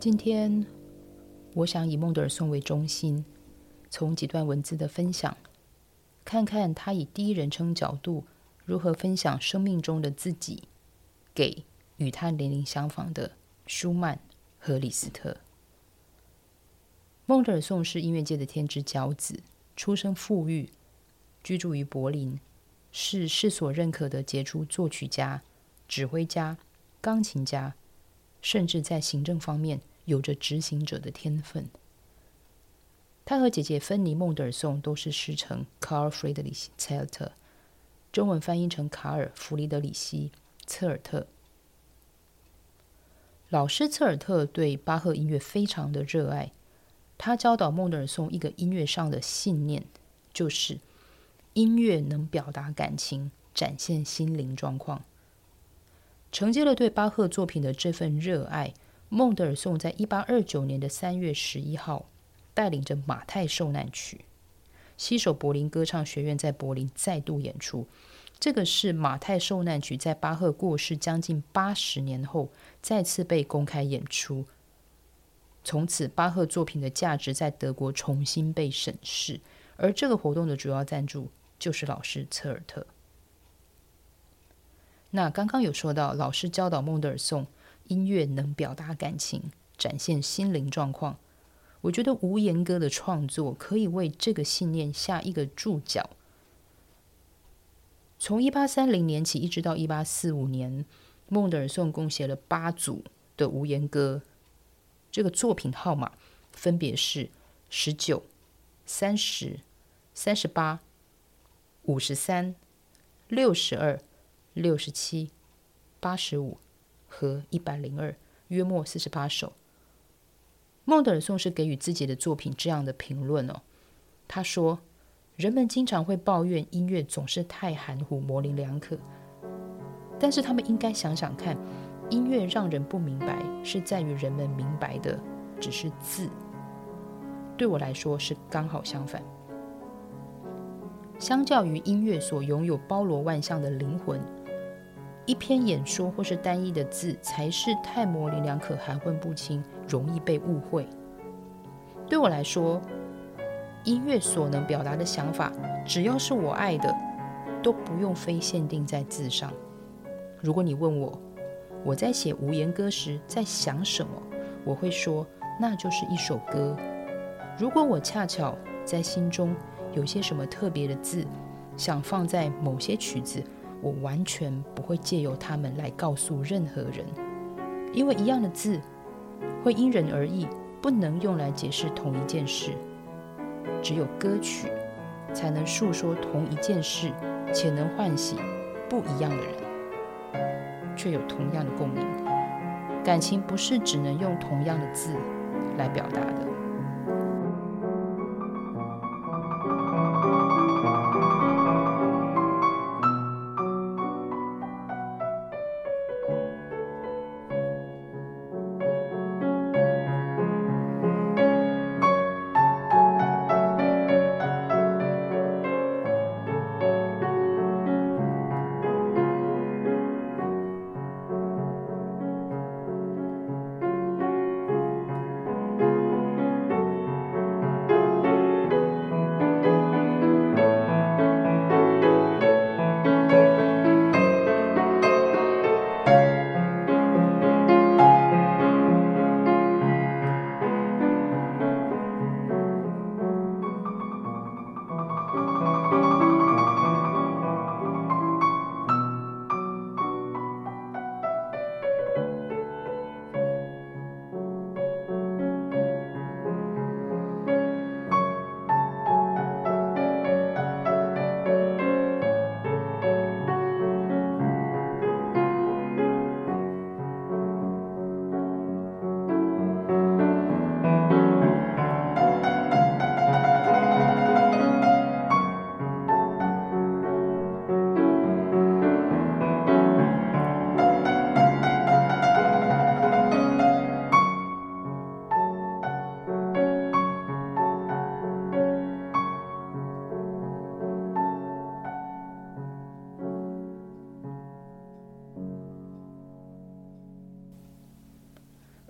今天，我想以孟德尔颂为中心，从几段文字的分享，看看他以第一人称角度如何分享生命中的自己，给与他年龄相仿的舒曼和李斯特。孟德尔颂是音乐界的天之骄子，出身富裕，居住于柏林，是世所认可的杰出作曲家、指挥家、钢琴家，甚至在行政方面。有着执行者的天分。他和姐姐芬妮·孟德尔颂都是师承卡尔·弗雷德里希·蔡尔特，中文翻译成卡尔·弗里德里希·策尔特。老师策尔特对巴赫音乐非常的热爱，他教导孟德尔颂一个音乐上的信念，就是音乐能表达感情，展现心灵状况。承接了对巴赫作品的这份热爱。孟德尔颂在一八二九年的三月十一号，带领着《马太受难曲》，西首柏林歌唱学院，在柏林再度演出。这个是《马太受难曲》在巴赫过世将近八十年后再次被公开演出。从此，巴赫作品的价值在德国重新被审视。而这个活动的主要赞助就是老师策尔特。那刚刚有说到，老师教导孟德尔颂。音乐能表达感情，展现心灵状况。我觉得无言歌的创作可以为这个信念下一个注脚。从一八三零年起，一直到一八四五年，孟德尔颂共写了八组的无言歌。这个作品号码分别是十九、三十、三十八、五十三、六十二、六十七、八十五。和一百零二，约莫四十八首。孟德尔颂是给予自己的作品这样的评论哦。他说：“人们经常会抱怨音乐总是太含糊、模棱两可，但是他们应该想想看，音乐让人不明白，是在于人们明白的只是字。对我来说是刚好相反。相较于音乐所拥有包罗万象的灵魂。”一篇演说或是单一的字，才是太模棱两可、含混不清，容易被误会。对我来说，音乐所能表达的想法，只要是我爱的，都不用非限定在字上。如果你问我，我在写无言歌时在想什么，我会说，那就是一首歌。如果我恰巧在心中有些什么特别的字，想放在某些曲子。我完全不会借由他们来告诉任何人，因为一样的字会因人而异，不能用来解释同一件事。只有歌曲才能诉说同一件事，且能唤醒不一样的人，却有同样的共鸣。感情不是只能用同样的字来表达的。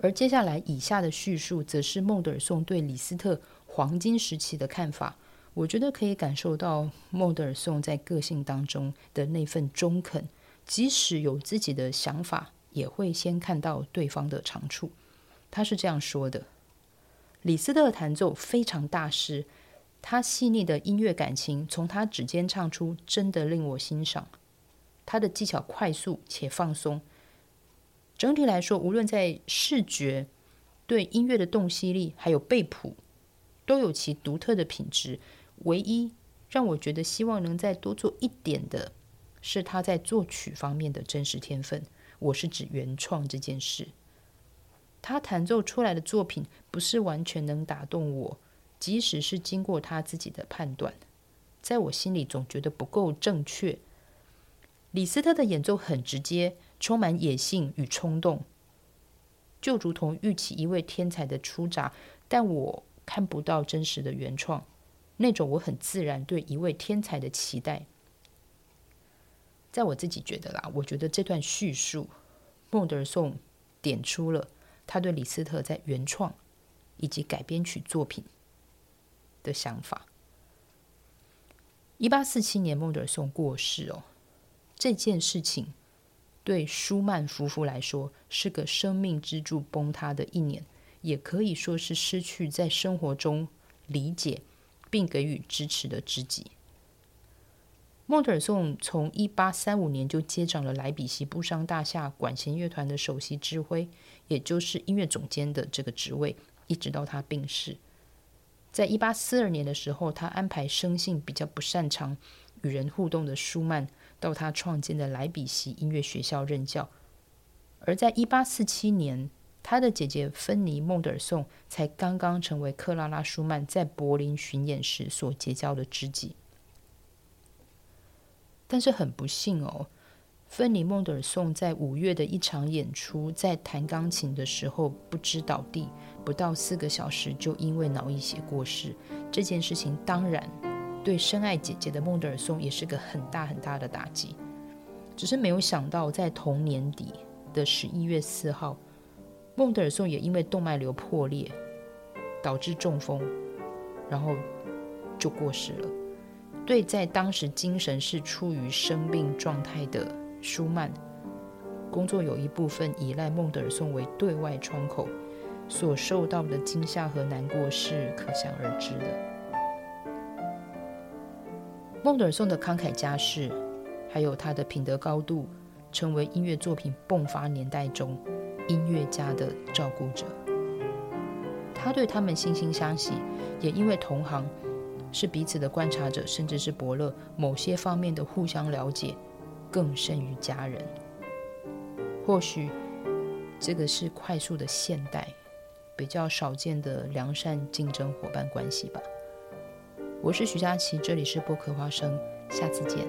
而接下来以下的叙述，则是孟德尔颂对李斯特黄金时期的看法。我觉得可以感受到孟德尔颂在个性当中的那份中肯，即使有自己的想法，也会先看到对方的长处。他是这样说的：“李斯特弹奏非常大师，他细腻的音乐感情从他指尖唱出，真的令我欣赏。他的技巧快速且放松，整体来说，无论在视觉、对音乐的洞悉力，还有背谱，都有其独特的品质。”唯一让我觉得希望能再多做一点的，是他在作曲方面的真实天分。我是指原创这件事。他弹奏出来的作品不是完全能打动我，即使是经过他自己的判断，在我心里总觉得不够正确。李斯特的演奏很直接，充满野性与冲动，就如同预期一位天才的出闸，但我看不到真实的原创。那种我很自然对一位天才的期待，在我自己觉得啦，我觉得这段叙述，孟德尔颂点出了他对李斯特在原创以及改编曲作品的想法。一八四七年，孟德尔颂过世哦，这件事情对舒曼夫妇来说是个生命支柱崩塌的一年，也可以说是失去在生活中理解。并给予支持的知己。孟德尔颂从一八三五年就接掌了莱比锡布商大厦管弦乐团的首席指挥，也就是音乐总监的这个职位，一直到他病逝。在一八四二年的时候，他安排生性比较不擅长与人互动的舒曼到他创建的莱比锡音乐学校任教，而在一八四七年。他的姐姐芬妮·孟德尔颂才刚刚成为克拉拉·舒曼在柏林巡演时所结交的知己，但是很不幸哦，芬妮·孟德尔颂在五月的一场演出，在弹钢琴的时候不知倒地，不到四个小时就因为脑溢血过世。这件事情当然对深爱姐姐的孟德尔松也是个很大很大的打击，只是没有想到在同年底的十一月四号。孟德尔松也因为动脉瘤破裂，导致中风，然后就过世了。对，在当时精神是处于生病状态的舒曼，工作有一部分依赖孟德尔松为对外窗口，所受到的惊吓和难过是可想而知的。孟德尔颂的慷慨家世，还有他的品德高度，成为音乐作品迸发年代中。音乐家的照顾者，他对他们惺惺相惜，也因为同行是彼此的观察者，甚至是伯乐，某些方面的互相了解更胜于家人。或许这个是快速的现代比较少见的良善竞争伙伴关系吧。我是徐佳琪，这里是剥壳花生，下次见。